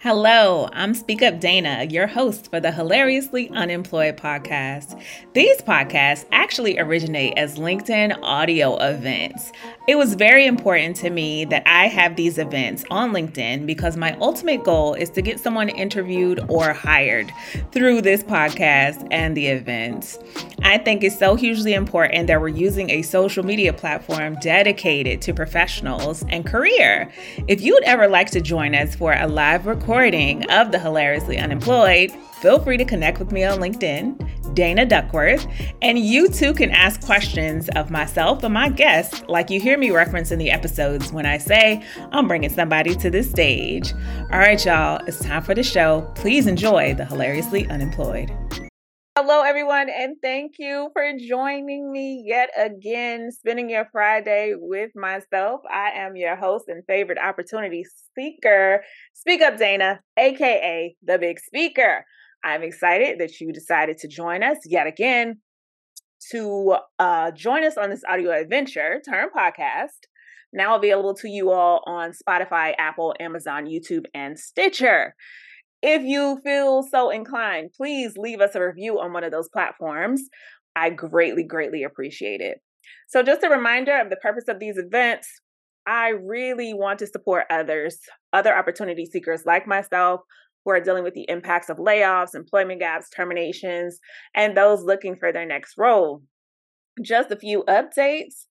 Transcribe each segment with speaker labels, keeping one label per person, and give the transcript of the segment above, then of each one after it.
Speaker 1: Hello, I'm Speak Up Dana, your host for the Hilariously Unemployed podcast. These podcasts actually originate as LinkedIn audio events. It was very important to me that I have these events on LinkedIn because my ultimate goal is to get someone interviewed or hired through this podcast and the events. I think it's so hugely important that we're using a social media platform dedicated to professionals and career. If you would ever like to join us for a live recording of the Hilariously Unemployed, feel free to connect with me on LinkedIn, Dana Duckworth, and you too can ask questions of myself and my guests, like you hear me reference in the episodes when I say I'm bringing somebody to the stage. All right, y'all, it's time for the show. Please enjoy the Hilariously Unemployed. Hello, everyone, and thank you for joining me yet again, spending your Friday with myself. I am your host and favorite opportunity speaker, Speak Up Dana, aka the Big Speaker. I'm excited that you decided to join us yet again to uh, join us on this audio adventure, Turn Podcast, now available to you all on Spotify, Apple, Amazon, YouTube, and Stitcher. If you feel so inclined, please leave us a review on one of those platforms. I greatly, greatly appreciate it. So, just a reminder of the purpose of these events I really want to support others, other opportunity seekers like myself who are dealing with the impacts of layoffs, employment gaps, terminations, and those looking for their next role. Just a few updates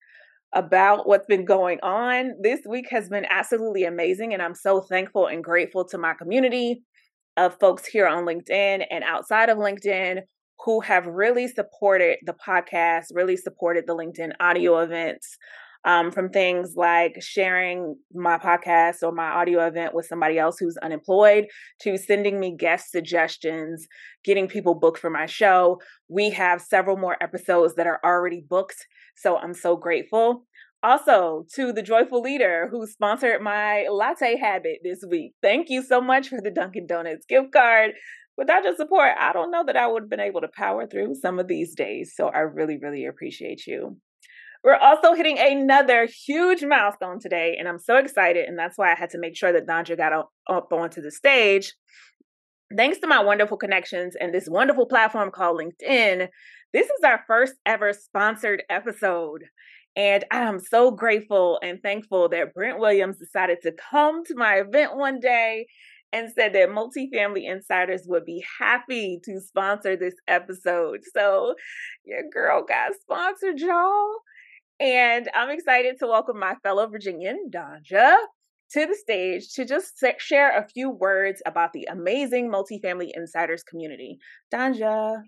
Speaker 1: about what's been going on. This week has been absolutely amazing, and I'm so thankful and grateful to my community of folks here on LinkedIn and outside of LinkedIn who have really supported the podcast, really supported the LinkedIn audio events. Um, from things like sharing my podcast or my audio event with somebody else who's unemployed to sending me guest suggestions, getting people booked for my show. We have several more episodes that are already booked. So I'm so grateful. Also, to the joyful leader who sponsored my latte habit this week. Thank you so much for the Dunkin' Donuts gift card. Without your support, I don't know that I would have been able to power through some of these days. So I really, really appreciate you. We're also hitting another huge milestone today, and I'm so excited. And that's why I had to make sure that Danja got up onto the stage. Thanks to my wonderful connections and this wonderful platform called LinkedIn, this is our first ever sponsored episode. And I'm so grateful and thankful that Brent Williams decided to come to my event one day and said that multifamily insiders would be happy to sponsor this episode. So your girl got sponsored, y'all. And I'm excited to welcome my fellow Virginian, Danja, to the stage to just share a few words about the amazing multifamily insiders community. Danja.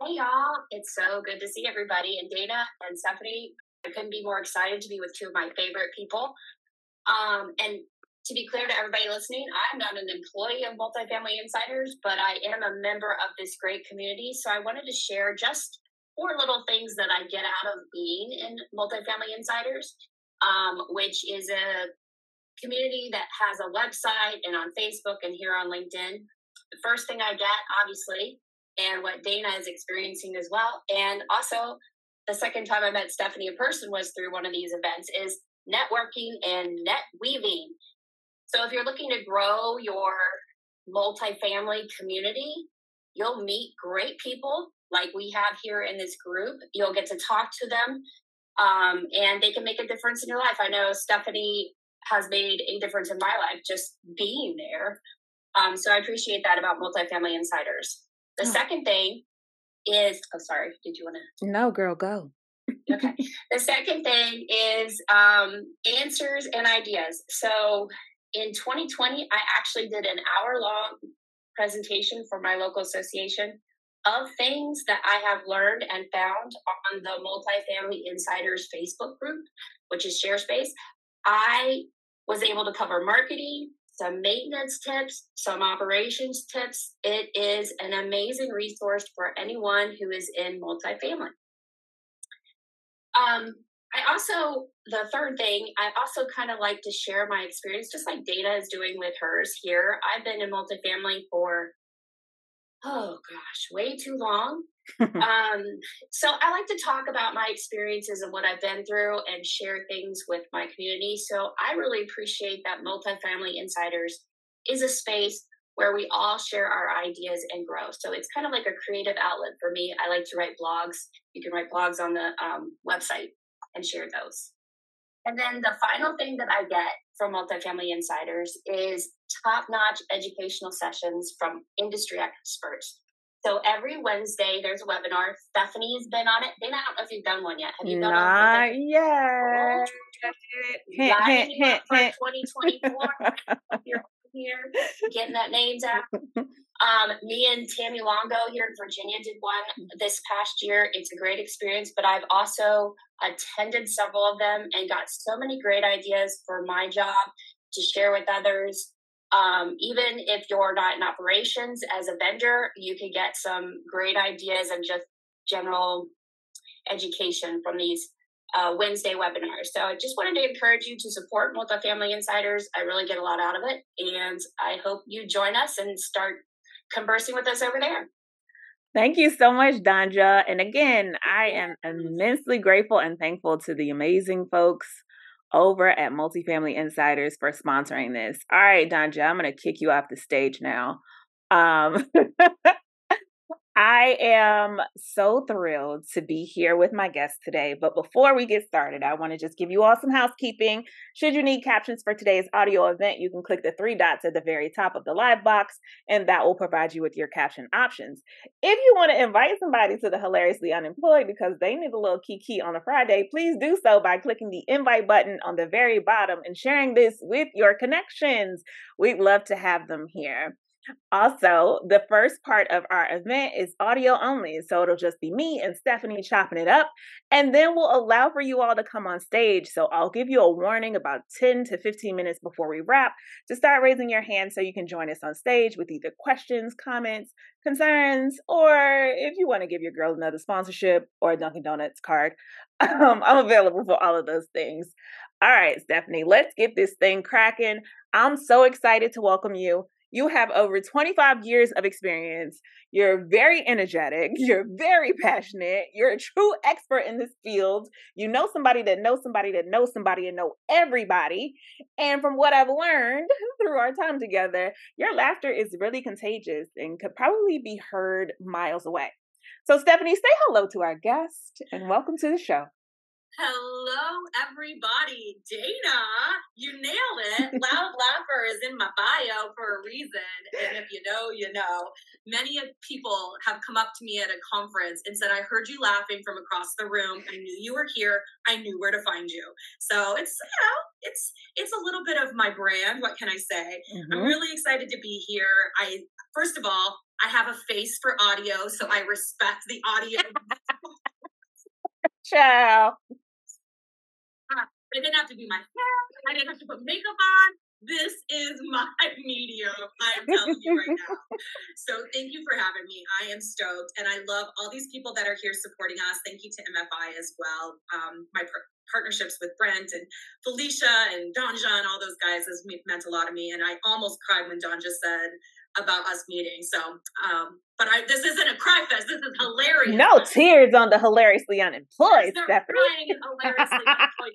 Speaker 2: Hey y'all, it's so good to see everybody. And Dana and Stephanie, I couldn't be more excited to be with two of my favorite people. Um, and to be clear to everybody listening, I'm not an employee of Multifamily Insiders, but I am a member of this great community. So I wanted to share just four little things that I get out of being in Multifamily Insiders, um, which is a community that has a website and on Facebook and here on LinkedIn. The first thing I get, obviously, and what Dana is experiencing as well. And also, the second time I met Stephanie in person was through one of these events is networking and net weaving. So if you're looking to grow your multifamily community, you'll meet great people like we have here in this group. You'll get to talk to them, um, and they can make a difference in your life. I know Stephanie has made a difference in my life just being there. Um, so I appreciate that about multifamily insiders. The oh. second thing is, oh, sorry, did you want to?
Speaker 1: No, girl, go.
Speaker 2: okay. The second thing is um, answers and ideas. So in 2020, I actually did an hour long presentation for my local association of things that I have learned and found on the Multifamily Insiders Facebook group, which is ShareSpace. I was able to cover marketing, some maintenance tips, some operations tips. It is an amazing resource for anyone who is in multifamily. Um, I also, the third thing, I also kind of like to share my experience, just like Dana is doing with hers here. I've been in multifamily for, oh gosh, way too long. um, so I like to talk about my experiences and what I've been through and share things with my community. So I really appreciate that multifamily insiders is a space where we all share our ideas and grow. So it's kind of like a creative outlet for me. I like to write blogs. You can write blogs on the um, website and share those. And then the final thing that I get from multifamily insiders is top notch educational sessions from industry experts. So every Wednesday there's a webinar. Stephanie's been on it. Dana, I don't know if you've done one yet. Have you done
Speaker 1: Not
Speaker 2: one?
Speaker 1: yet. Oh, hint, hint, hint, hint.
Speaker 2: 2024. Here getting that names out. Um, me and Tammy Longo here in Virginia did one this past year. It's a great experience, but I've also attended several of them and got so many great ideas for my job to share with others. Um, even if you're not in operations as a vendor, you can get some great ideas and just general education from these uh, Wednesday webinars. So I just wanted to encourage you to support Multifamily Insiders. I really get a lot out of it, and I hope you join us and start conversing with us over there.
Speaker 1: Thank you so much, Danja. And again, I am immensely grateful and thankful to the amazing folks over at Multifamily Insiders for sponsoring this. All right, Danja, I'm going to kick you off the stage now. Um, I am so thrilled to be here with my guest today. But before we get started, I want to just give you all some housekeeping. Should you need captions for today's audio event, you can click the three dots at the very top of the live box, and that will provide you with your caption options. If you want to invite somebody to the Hilariously Unemployed because they need a little kiki on a Friday, please do so by clicking the invite button on the very bottom and sharing this with your connections. We'd love to have them here. Also, the first part of our event is audio only. So it'll just be me and Stephanie chopping it up. And then we'll allow for you all to come on stage. So I'll give you a warning about 10 to 15 minutes before we wrap to start raising your hand so you can join us on stage with either questions, comments, concerns, or if you want to give your girl another sponsorship or a Dunkin' Donuts card. Um, I'm available for all of those things. All right, Stephanie, let's get this thing cracking. I'm so excited to welcome you. You have over 25 years of experience. You're very energetic. You're very passionate. You're a true expert in this field. You know somebody that knows somebody that knows somebody and know everybody. And from what I've learned through our time together, your laughter is really contagious and could probably be heard miles away. So, Stephanie, say hello to our guest and welcome to the show.
Speaker 3: Hello, everybody. Dana, you nailed it. Loud Laugher is in my bio for a reason. And if you know, you know. Many of people have come up to me at a conference and said, I heard you laughing from across the room. I knew you were here. I knew where to find you. So it's, you know, it's it's a little bit of my brand. What can I say? Mm-hmm. I'm really excited to be here. I first of all, I have a face for audio, so I respect the audio.
Speaker 1: Ciao.
Speaker 3: I didn't have to do my hair. I didn't have to put makeup on. This is my medium. I am telling you right now. So thank you for having me. I am stoked, and I love all these people that are here supporting us. Thank you to MFI as well. Um, my par- partnerships with Brent and Felicia and Danja and all those guys has meant a lot to me. And I almost cried when Danja said about us meeting. So, um, but I this isn't a cry fest. This is hilarious.
Speaker 1: No tears on the hilariously unemployed. Stephanie. hilariously unemployed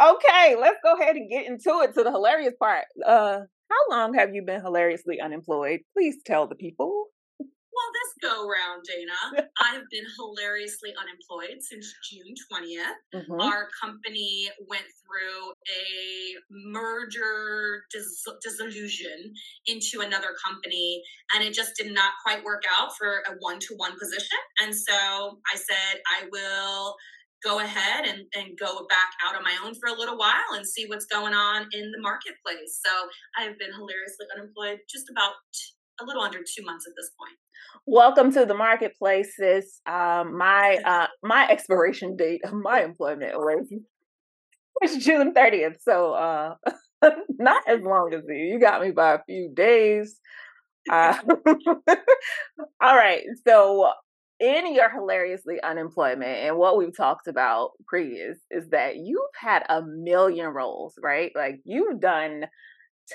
Speaker 1: okay, let's go ahead and get into it to the hilarious part. Uh, how long have you been hilariously unemployed? Please tell the people.
Speaker 3: Well, this go round, Dana, I have been hilariously unemployed since June 20th. Mm-hmm. Our company went through a merger dis- dissolution into another company, and it just did not quite work out for a one to one position. And so I said, I will go ahead and, and go back out on my own for a little while and see what's going on in the marketplace. So I've been hilariously unemployed just about a little under two months at this point.
Speaker 1: Welcome to the marketplaces. Um, my uh, my expiration date of my employment was, was June thirtieth, so uh, not as long as you. You got me by a few days. Uh, all right, so in your hilariously unemployment and what we've talked about previous is that you've had a million roles, right? Like you've done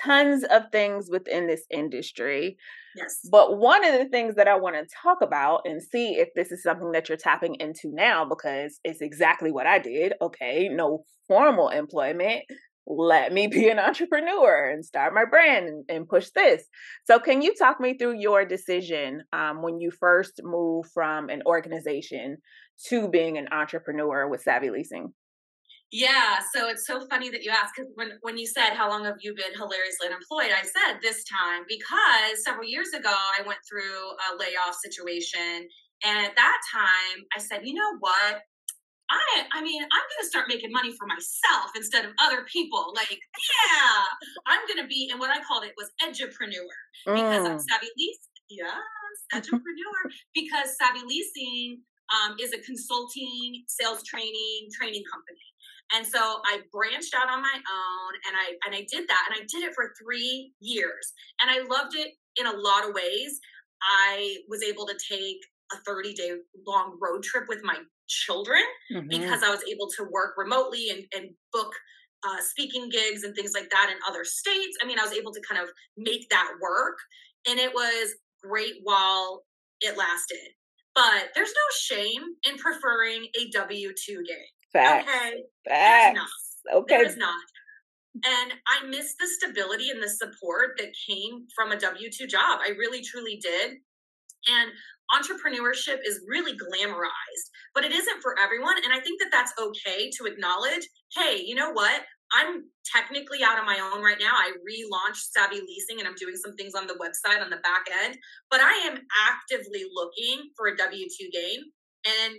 Speaker 1: tons of things within this industry.
Speaker 3: Yes.
Speaker 1: But one of the things that I want to talk about and see if this is something that you're tapping into now, because it's exactly what I did. Okay, no formal employment, let me be an entrepreneur and start my brand and, and push this. So, can you talk me through your decision um, when you first moved from an organization to being an entrepreneur with Savvy Leasing?
Speaker 3: Yeah, so it's so funny that you asked because when, when you said how long have you been hilariously unemployed, I said this time because several years ago I went through a layoff situation, and at that time I said, you know what, I I mean I'm gonna start making money for myself instead of other people. Like yeah, I'm gonna be and what I called it was edupreneur because. I'm savvy leasing. Yes, edupreneur because savvy leasing um, is a consulting, sales training, training company. And so I branched out on my own and I and I did that and I did it for 3 years. And I loved it in a lot of ways. I was able to take a 30 day long road trip with my children mm-hmm. because I was able to work remotely and, and book uh, speaking gigs and things like that in other states. I mean, I was able to kind of make that work. And it was great while it lasted. But there's no shame in preferring a W 2 gig.
Speaker 1: Facts.
Speaker 3: Okay.
Speaker 1: Facts.
Speaker 3: Not. Okay. There is not. And I miss the stability and the support that came from a W 2 job. I really, truly did. And entrepreneurship is really glamorized, but it isn't for everyone. And I think that that's okay to acknowledge hey, you know what? I'm technically out on my own right now. I relaunched Savvy Leasing and I'm doing some things on the website on the back end, but I am actively looking for a W 2 game. And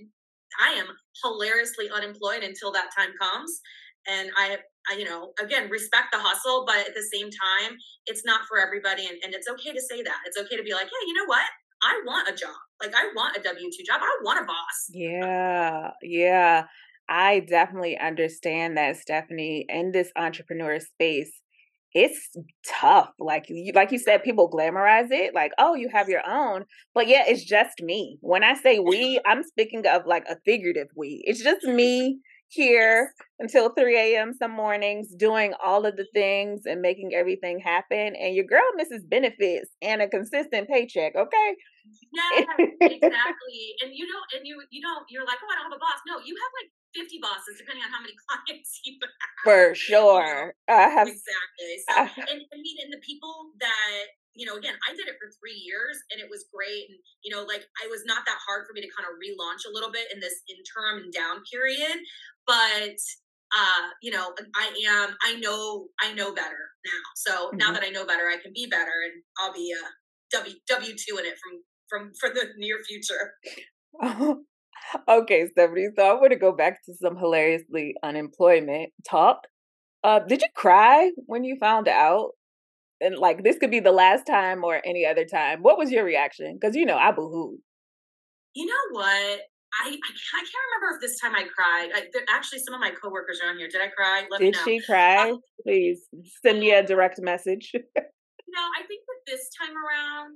Speaker 3: I am hilariously unemployed until that time comes. And I, I, you know, again, respect the hustle, but at the same time, it's not for everybody. And, and it's okay to say that. It's okay to be like, hey, you know what? I want a job. Like, I want a W 2 job. I want a boss.
Speaker 1: Yeah. Yeah. I definitely understand that, Stephanie, in this entrepreneur space, it's tough. Like you, like you said, people glamorize it, like, oh, you have your own. But yeah, it's just me. When I say we, I'm speaking of like a figurative we. It's just me here until 3 a.m. some mornings doing all of the things and making everything happen. And your girl misses benefits and a consistent paycheck, okay?
Speaker 3: Yeah, exactly. and you don't and you you don't you're like, oh, I don't have a boss. No, you have like 50 bosses, depending on how many clients you have.
Speaker 1: For sure. I have
Speaker 3: exactly. So, uh, and I mean, and the people that you know, again, I did it for three years and it was great. And, you know, like it was not that hard for me to kind of relaunch a little bit in this interim and down period. But uh, you know, I am I know I know better now. So mm-hmm. now that I know better, I can be better and I'll be a W W two in it from from for the near future.
Speaker 1: okay, Stephanie. So I want to go back to some hilariously unemployment talk. Uh, did you cry when you found out? And like this could be the last time or any other time. What was your reaction? Because you know I boohooed.
Speaker 3: You know what? I, I, I can't remember if this time I cried. I, actually, some of my coworkers are on here. Did I cry?
Speaker 1: Let me know. Did she cry? Um, Please send me a direct message.
Speaker 3: no, I think that this time around,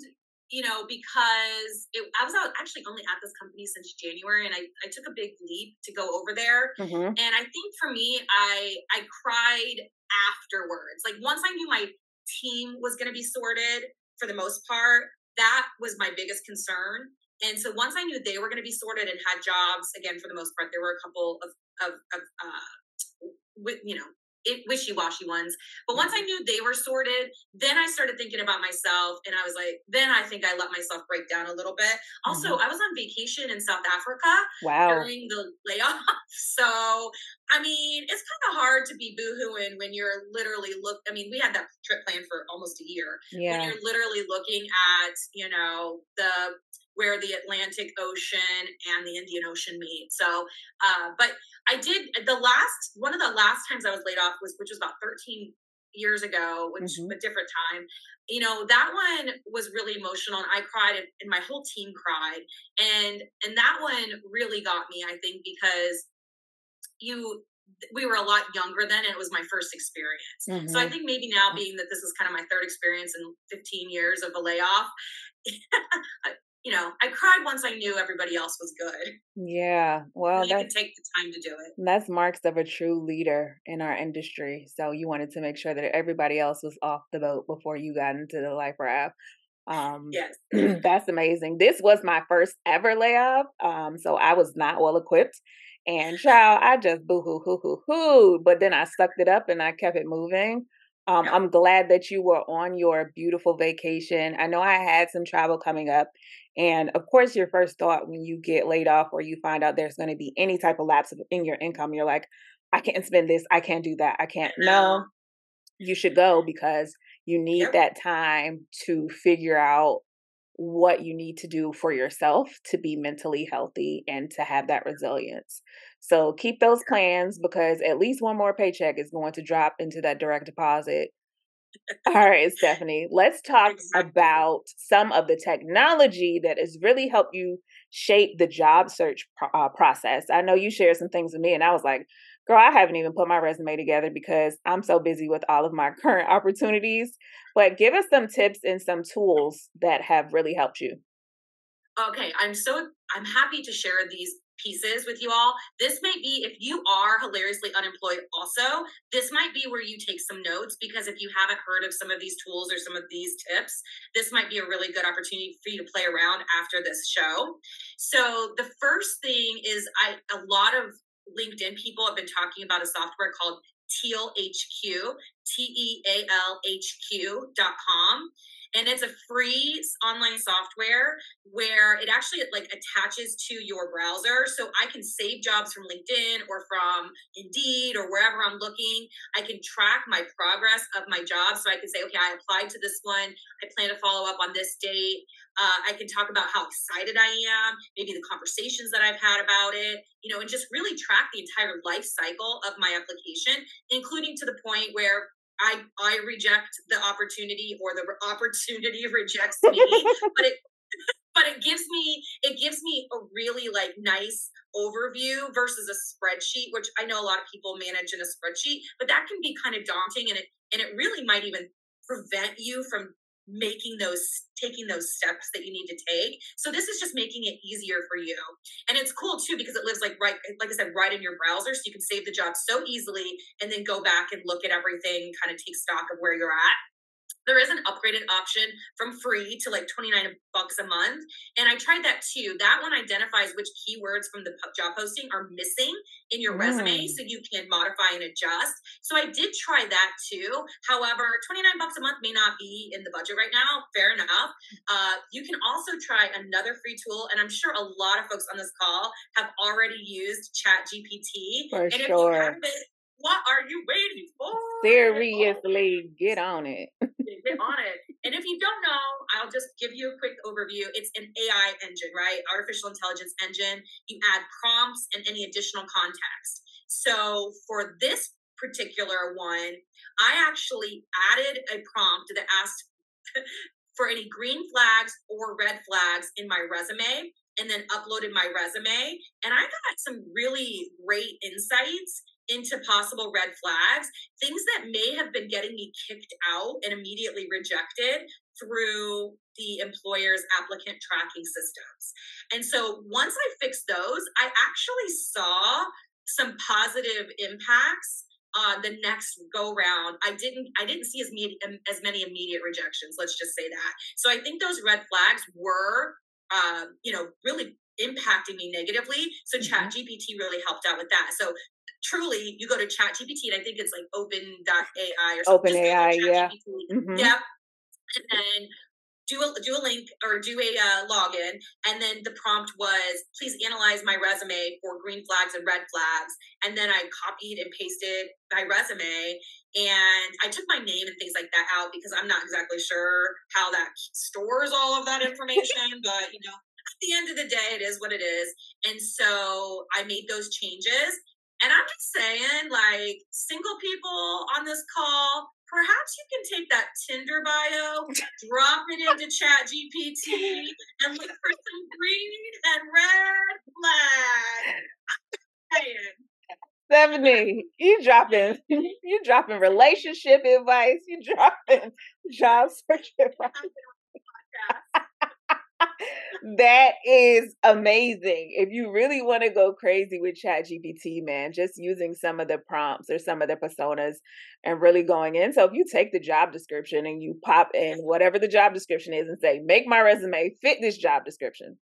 Speaker 3: you know, because it, I was out actually only at this company since January, and I, I took a big leap to go over there. Mm-hmm. And I think for me, I I cried afterwards. Like once I knew my team was going to be sorted for the most part, that was my biggest concern. And so once I knew they were going to be sorted and had jobs, again for the most part, there were a couple of of, of uh, with you know it, wishy-washy ones. But once I mm-hmm. knew they were sorted, then I started thinking about myself and I was like, then I think I let myself break down a little bit. Also, mm-hmm. I was on vacation in South Africa
Speaker 1: wow.
Speaker 3: during the layoff. So, I mean, it's kind of hard to be boohooing when you're literally look. I mean, we had that trip planned for almost a year.
Speaker 1: Yeah.
Speaker 3: When you're literally looking at, you know, the where the Atlantic Ocean and the Indian Ocean meet. So, uh, but I did the last one of the last times I was laid off was which was about 13 years ago, which mm-hmm. a different time. You know, that one was really emotional and I cried and, and my whole team cried. And and that one really got me, I think, because you we were a lot younger then and it was my first experience. Mm-hmm. So I mm-hmm. think maybe now being that this is kind of my third experience in 15 years of a layoff, you know, I cried once I knew everybody else was good.
Speaker 1: Yeah, well,
Speaker 3: you can take the time to do it.
Speaker 1: That's marks of a true leader in our industry. So you wanted to make sure that everybody else was off the boat before you got into the life raft. Um,
Speaker 3: yes,
Speaker 1: that's amazing. This was my first ever layoff, um, so I was not well equipped. And child, I just boo hoo hoo hoo hoo. But then I sucked it up and I kept it moving. Um, I'm glad that you were on your beautiful vacation. I know I had some travel coming up. And of course, your first thought when you get laid off or you find out there's going to be any type of lapse in your income, you're like, I can't spend this. I can't do that. I can't. No, you should go because you need that time to figure out what you need to do for yourself to be mentally healthy and to have that resilience. So keep those plans because at least one more paycheck is going to drop into that direct deposit. All right, Stephanie, let's talk about some of the technology that has really helped you shape the job search uh, process. I know you shared some things with me, and I was like, girl, I haven't even put my resume together because I'm so busy with all of my current opportunities. But give us some tips and some tools that have really helped you.
Speaker 3: Okay, I'm so I'm happy to share these pieces with you all. This might be if you are hilariously unemployed also, this might be where you take some notes because if you haven't heard of some of these tools or some of these tips, this might be a really good opportunity for you to play around after this show. So the first thing is I a lot of LinkedIn people have been talking about a software called Teal HQ, T E A L H Q.com and it's a free online software where it actually like attaches to your browser. So i can save jobs from linkedin or from indeed or wherever i'm looking. I can track my progress of my job. So i can say okay i applied to this one. I plan to follow up on this date. Uh, i can talk about how excited i am maybe the conversations that i've had about it you know and just really track the entire life cycle of my application including to the point where I I reject the opportunity or the opportunity rejects me, but it but it gives me it gives me a really like nice overview versus a spreadsheet which i know a lot of people manage in a spreadsheet but that can be kind of daunting and it and it really might even prevent you from making those taking those steps that you need to take. So this is just making it easier for you. And it's cool too because it lives like right like i said right in your browser so you can save the job so easily and then go back and look at everything kind of take stock of where you're at there is an upgraded option from free to like 29 bucks a month and i tried that too that one identifies which keywords from the job posting are missing in your mm. resume so you can modify and adjust so i did try that too however 29 bucks a month may not be in the budget right now fair enough uh, you can also try another free tool and i'm sure a lot of folks on this call have already used chat gpt
Speaker 1: For
Speaker 3: and
Speaker 1: sure.
Speaker 3: What are you waiting for?
Speaker 1: Seriously, get on it.
Speaker 3: get on it. And if you don't know, I'll just give you a quick overview. It's an AI engine, right? Artificial intelligence engine. You add prompts and any additional context. So for this particular one, I actually added a prompt that asked for any green flags or red flags in my resume and then uploaded my resume. And I got some really great insights into possible red flags, things that may have been getting me kicked out and immediately rejected through the employer's applicant tracking systems. And so once I fixed those, I actually saw some positive impacts on the next go round i didn't i didn't see as many as many immediate rejections let's just say that so i think those red flags were um, you know really impacting me negatively so mm-hmm. chat gpt really helped out with that so truly you go to chat gpt and i think it's like open.ai or
Speaker 1: something open ai yeah.
Speaker 3: Mm-hmm. yep. And then do a do a link or do a uh, login. And then the prompt was please analyze my resume for green flags and red flags. And then i copied and pasted my resume and i took my name and things like that out because i'm not exactly sure how that stores all of that information but you know at the end of the day it is what it is. And so i made those changes and I'm just saying, like, single people on this call, perhaps you can take that Tinder bio, drop it into Chat GPT, and look for some green and red flags.
Speaker 1: Stephanie, you dropping you dropping relationship advice, you dropping job search advice that is amazing. If you really want to go crazy with Chat GPT, man, just using some of the prompts or some of the personas and really going in. So if you take the job description and you pop in whatever the job description is and say, make my resume fit this job description.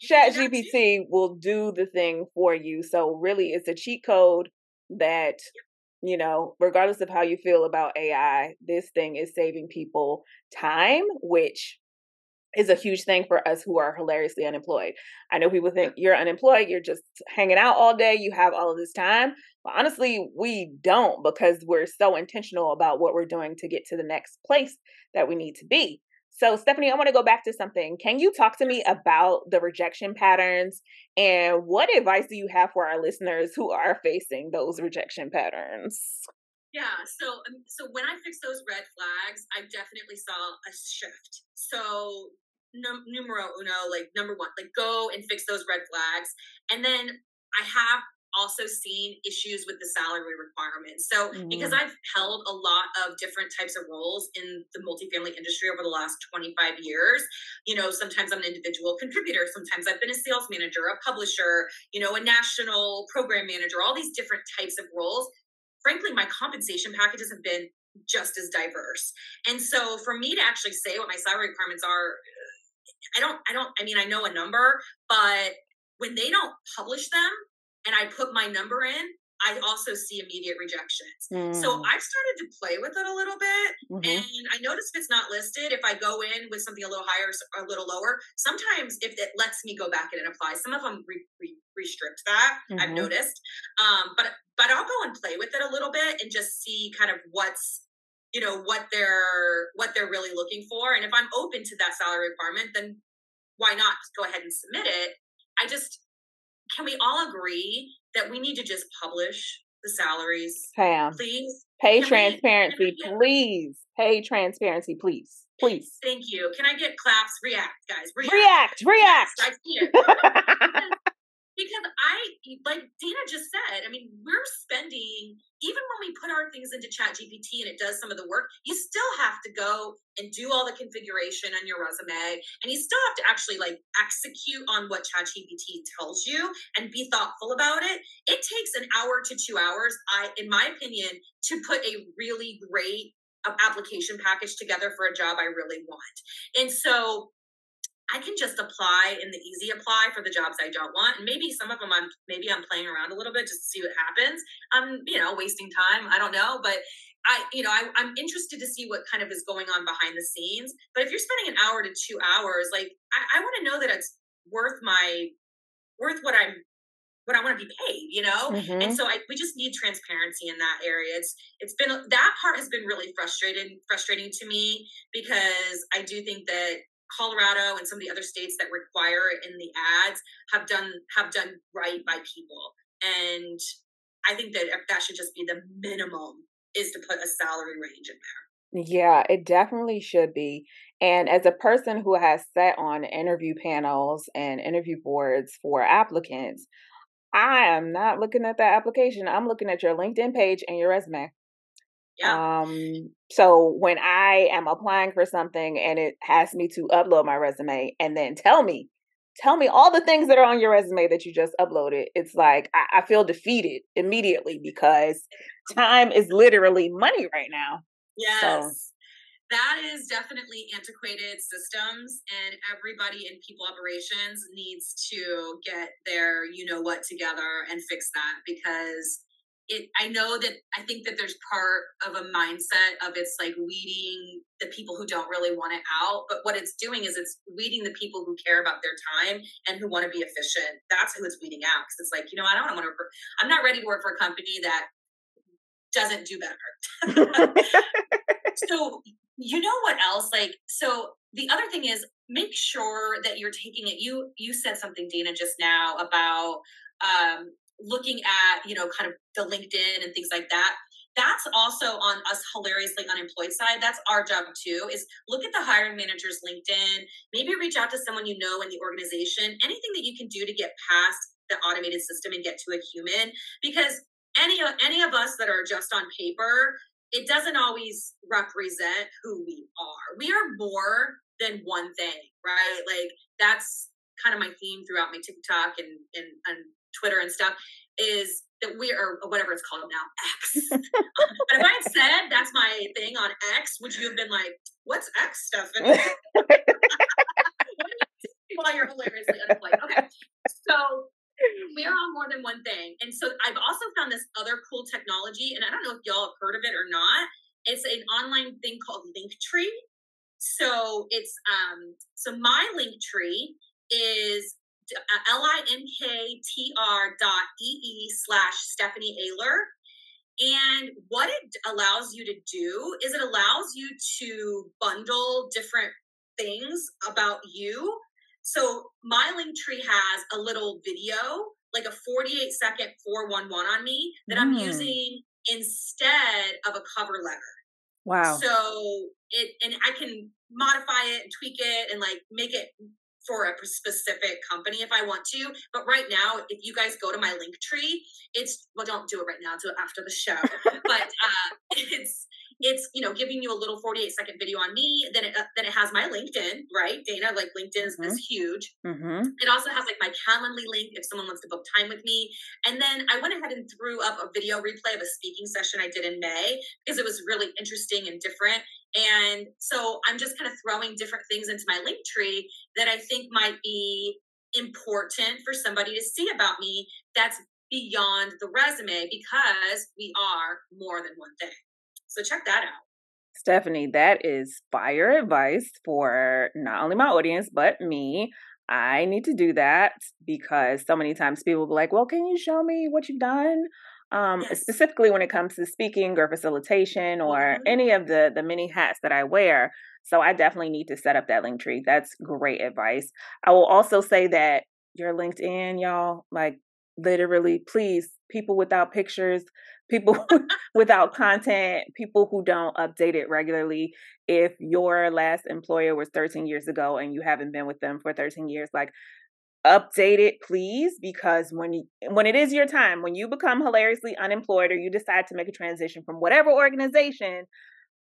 Speaker 1: Chat GPT will do the thing for you. So really it's a cheat code that you know, regardless of how you feel about AI, this thing is saving people time, which is a huge thing for us who are hilariously unemployed. I know people think you're unemployed, you're just hanging out all day, you have all of this time. But honestly, we don't because we're so intentional about what we're doing to get to the next place that we need to be. So, Stephanie, I want to go back to something. Can you talk to me about the rejection patterns and what advice do you have for our listeners who are facing those rejection patterns?
Speaker 3: Yeah, so um, so when I fixed those red flags, I definitely saw a shift. So num- numero uno, like number one, like go and fix those red flags, and then I have also seen issues with the salary requirements. So, mm. because I've held a lot of different types of roles in the multifamily industry over the last 25 years, you know, sometimes I'm an individual contributor, sometimes I've been a sales manager, a publisher, you know, a national program manager, all these different types of roles. Frankly, my compensation packages have been just as diverse. And so for me to actually say what my salary requirements are, I don't I don't I mean I know a number, but when they don't publish them, and I put my number in, I also see immediate rejections. Mm. So I've started to play with it a little bit. Mm-hmm. And I notice if it's not listed, if I go in with something a little higher or a little lower, sometimes if it lets me go back in and apply, some of them re- re- restrict that. Mm-hmm. I've noticed. Um, but but I'll go and play with it a little bit and just see kind of what's you know what they're what they're really looking for. And if I'm open to that salary requirement, then why not go ahead and submit it? I just can we all agree that we need to just publish the salaries?
Speaker 1: Pam,
Speaker 3: please.
Speaker 1: Pay can transparency, we, please. Pay transparency, please. Please.
Speaker 3: Thank you. Can I get claps? React, guys.
Speaker 1: React. React. react.
Speaker 3: Yes, I see it. Because I, like Dana just said, I mean, we're spending, even when we put our things into Chat GPT and it does some of the work, you still have to go and do all the configuration on your resume. And you still have to actually like execute on what Chat GPT tells you and be thoughtful about it. It takes an hour to two hours, I, in my opinion, to put a really great uh, application package together for a job I really want. And so I can just apply in the easy apply for the jobs I don't want. And maybe some of them I'm maybe I'm playing around a little bit just to see what happens. I'm, you know, wasting time. I don't know. But I, you know, I, am interested to see what kind of is going on behind the scenes. But if you're spending an hour to two hours, like I, I want to know that it's worth my worth what I'm what I want to be paid, you know? Mm-hmm. And so I, we just need transparency in that area. It's it's been that part has been really frustrating frustrating to me because I do think that Colorado and some of the other states that require it in the ads have done have done right by people. And I think that that should just be the minimum is to put a salary range in there.
Speaker 1: Yeah, it definitely should be. And as a person who has sat on interview panels and interview boards for applicants, I am not looking at that application. I'm looking at your LinkedIn page and your resume.
Speaker 3: Yeah.
Speaker 1: Um, so when I am applying for something and it asks me to upload my resume and then tell me, tell me all the things that are on your resume that you just uploaded, it's like I, I feel defeated immediately because time is literally money right now.
Speaker 3: Yes. So. That is definitely antiquated systems, and everybody in people operations needs to get their you know what together and fix that because it i know that i think that there's part of a mindset of it's like weeding the people who don't really want it out but what it's doing is it's weeding the people who care about their time and who want to be efficient. That's who it's weeding out because it's like you know i don't want to work i'm not ready to work for a company that doesn't do better. So you know what else like so the other thing is make sure that you're taking it you you said something dana just now about um, looking at you know kind of the linkedin and things like that that's also on us hilariously unemployed side. That's our job too is look at the hiring manager's linkedin maybe reach out to someone you know in the organization anything that you can do to get past the automated system and get to a human because any any of us that are just on paper it doesn't always represent who we are. We are more than one thing right? Like that's kind of my theme throughout my tiktok and and, and Twitter and stuff is that we are whatever it's called now X. but if I had said that's my thing on X, would you have been like, "What's X stuff?" why you're hilariously unemployed. Okay. So we are on more than one thing. And so I've also found this other cool technology, and I don't know if y'all have heard of it or not. It's an online thing called Linktree. So it's um so my Linktree is L-I-N-K-T-R dot E-E slash Stephanie Oehler. And what it allows you to do is it allows you to bundle different things about you so my Linktree has a little video, like a 48 second 411 on me that mm. I'm using instead of a cover letter.
Speaker 1: Wow.
Speaker 3: So it and I can modify it and tweak it and like make it for a specific company if I want to. But right now, if you guys go to my link tree, it's well, don't do it right now. Do it after the show. but uh, it's it's you know giving you a little 48 second video on me then it uh, then it has my linkedin right dana? Like linkedin is, mm-hmm. is huge. Mm-hmm. it also has like my calendly link if someone wants to book time with me. And then i went ahead and threw up a video replay of a speaking session i did in may because it was really interesting and different. And so i'm just kind of throwing different things into my link tree that i think might be important for somebody to see about me that's beyond the resume because we are more than one thing so check that out.
Speaker 1: Stephanie, that is fire advice for not only my audience, but me. I need to do that because so many times people will be like, well, can you show me what you've done? Um, yes. specifically when it comes to speaking or facilitation or mm-hmm. any of the the many hats that I wear. So I definitely need to set up that link tree. That's great advice. I will also say that your LinkedIn, y'all, like literally, please, people without pictures, people without content, people who don't update it regularly. If your last employer was 13 years ago and you haven't been with them for 13 years, like update it please because when you, when it is your time when you become hilariously unemployed or you decide to make a transition from whatever organization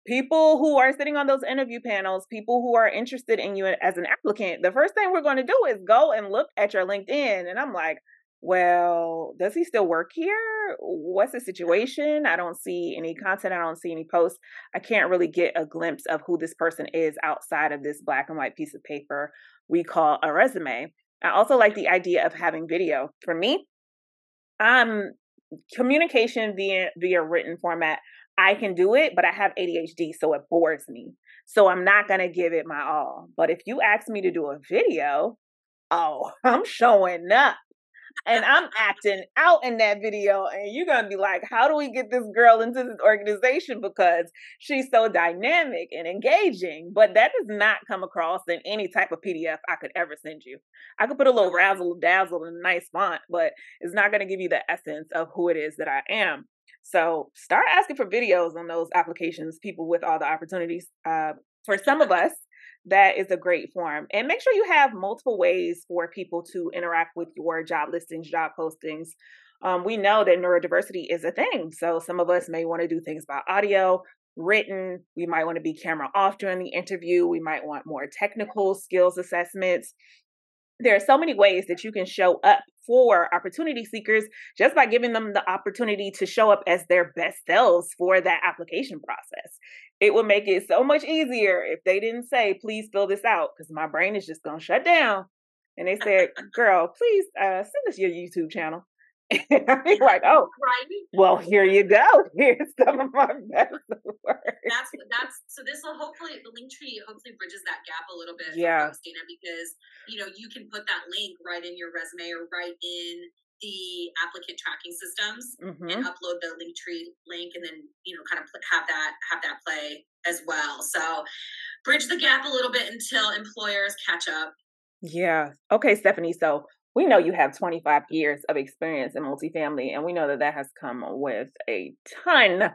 Speaker 1: people who are sitting on those interview panels people who are interested in you as an applicant the first thing we're going to do is go and look at your linkedin and i'm like well, does he still work here? What's the situation? I don't see any content. I don't see any posts. I can't really get a glimpse of who this person is outside of this black and white piece of paper we call a resume. I also like the idea of having video. For me, um, communication via via written format. I can do it, but I have ADHD, so it bores me. So I'm not gonna give it my all. But if you ask me to do a video, oh, I'm showing up and I'm acting out in that video, and you're gonna be like, "How do we get this girl into this organization?" Because she's so dynamic and engaging. But that does not come across in any type of PDF I could ever send you. I could put a little razzle dazzle in a nice font, but it's not gonna give you the essence of who it is that I am. So start asking for videos on those applications, people with all the opportunities. Uh, for some of us, that is a great form. And make sure you have multiple ways for people to interact with your job listings, job postings. Um, we know that neurodiversity is a thing. So some of us may want to do things by audio, written. We might want to be camera off during the interview. We might want more technical skills assessments there are so many ways that you can show up for opportunity seekers just by giving them the opportunity to show up as their best selves for that application process. It would make it so much easier if they didn't say, please fill this out, because my brain is just going to shut down. And they said, girl, please uh, send us your YouTube channel. I'm like, oh, right. Well, here you go. Here's some of my best
Speaker 3: work. That's that's so. This will hopefully the link tree hopefully bridges that gap a little bit.
Speaker 1: Yeah,
Speaker 3: Dana, because you know you can put that link right in your resume or right in the applicant tracking systems mm-hmm. and upload the link tree link, and then you know kind of have that have that play as well. So bridge the gap a little bit until employers catch up.
Speaker 1: Yeah. Okay, Stephanie. So we know you have 25 years of experience in multifamily, and we know that that has come with a ton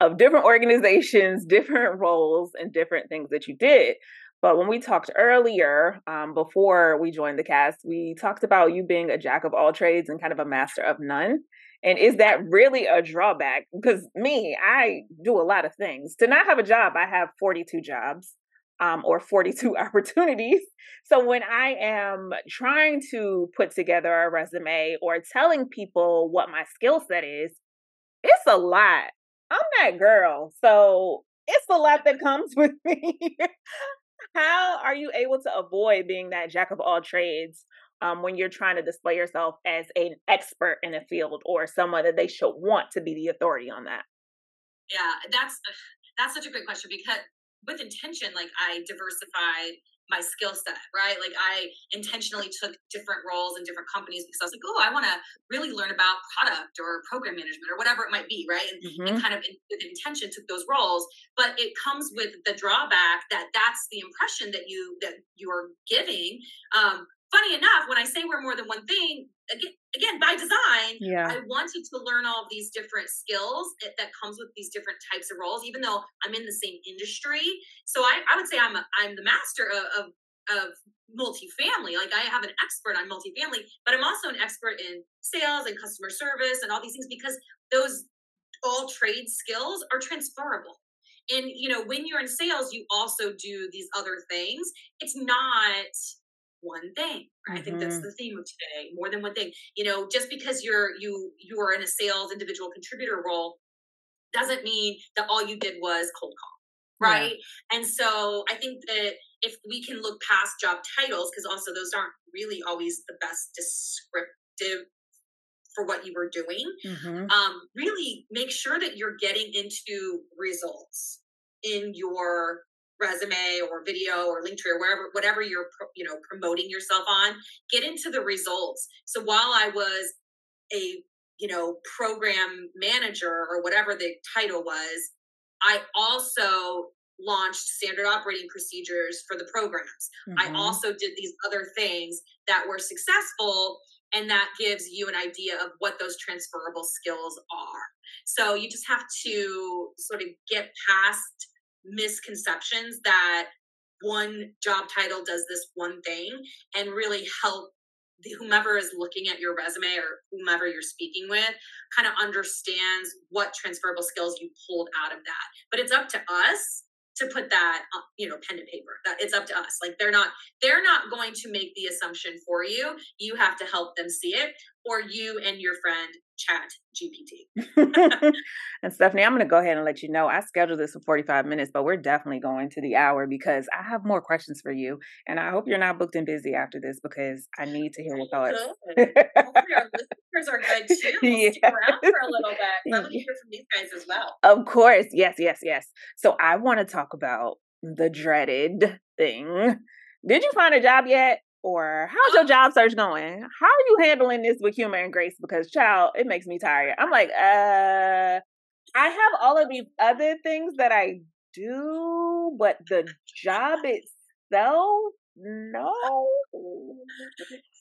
Speaker 1: of different organizations, different roles, and different things that you did. But when we talked earlier, um, before we joined the cast, we talked about you being a jack of all trades and kind of a master of none. And is that really a drawback? Because me, I do a lot of things. To not have a job, I have 42 jobs um, or 42 opportunities. So when I am trying to put together a resume or telling people what my skill set is, it's a lot. I'm that girl. So it's a lot that comes with me. how are you able to avoid being that jack of all trades um, when you're trying to display yourself as an expert in a field or someone that they should want to be the authority on that?
Speaker 3: Yeah, that's that's such a great question because with intention, like I diversified my skill set, right? Like I intentionally took different roles in different companies because I was like, oh, I want to really learn about product or program management or whatever it might be, right? And, mm-hmm. and kind of in, with intention took those roles, but it comes with the drawback that that's the impression that you that you're giving. Um, funny enough, when I say we're more than one thing, again, again by design, yeah. I wanted to learn all of these different skills that, that, comes with these different types of roles, even though I'm in the same industry. So I, I would say I'm a, I'm the master of, of of multifamily. Like I have an expert on multifamily, but I'm also an expert in sales and customer service and all these things because those all trade skills are transferable. And you know, when you're in sales, you also do these other things. It's not one thing. Mm-hmm. I think that's mm-hmm. the theme of today. More than one thing. You know, just because you're you you are in a sales individual contributor role doesn't mean that all you did was cold call. Right. Yeah. And so I think that if we can look past job titles, because also those aren't really always the best descriptive for what you were doing, mm-hmm. um, really make sure that you're getting into results in your resume or video or Linktree or wherever whatever you're you know promoting yourself on get into the results. So while i was a you know program manager or whatever the title was i also launched standard operating procedures for the programs. Mm-hmm. i also did these other things that were successful and that gives you an idea of what those transferable skills are. So you just have to sort of get past misconceptions that one job title does this one thing and really help the, whomever is looking at your resume or whomever you're speaking with kind of understands what transferable skills you pulled out of that. But it's up to us to put that uh, you know pen to paper that it's up to us like they're not they're not going to make the assumption for you you have to help them see it or you and your friend chat GPT.
Speaker 1: and Stephanie, I'm going to go ahead and let you know I scheduled this for 45 minutes, but we're definitely going to the hour because I have more questions for you. And I hope you're not booked and busy after this because I need to hear your thoughts.
Speaker 3: Good. Hopefully our listeners are good too. We'll stick around for a little bit. Let me hear from these guys as well.
Speaker 1: Of course. Yes, yes, yes. So I want to talk about the dreaded thing. Did you find a job yet? or how's your job search going? How are you handling this with humor and grace? Because child, it makes me tired. I'm like, uh, I have all of these other things that I do, but the job itself, no.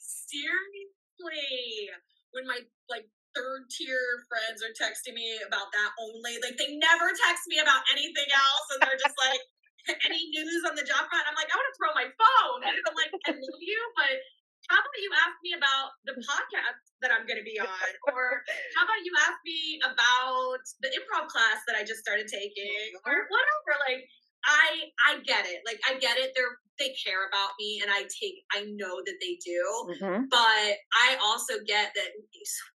Speaker 3: Seriously, when my like third tier friends are texting me about that only, like they never text me about anything else, and they're just like any news on the job front. I'm like, I want to throw my phone. And I'm like, I love you, but how about you ask me about the podcast that I'm going to be on? Or how about you ask me about the improv class that I just started taking? Or whatever. Like, I I get it. Like I get it. They're they care about me and I take I know that they do. Mm-hmm. But I also get that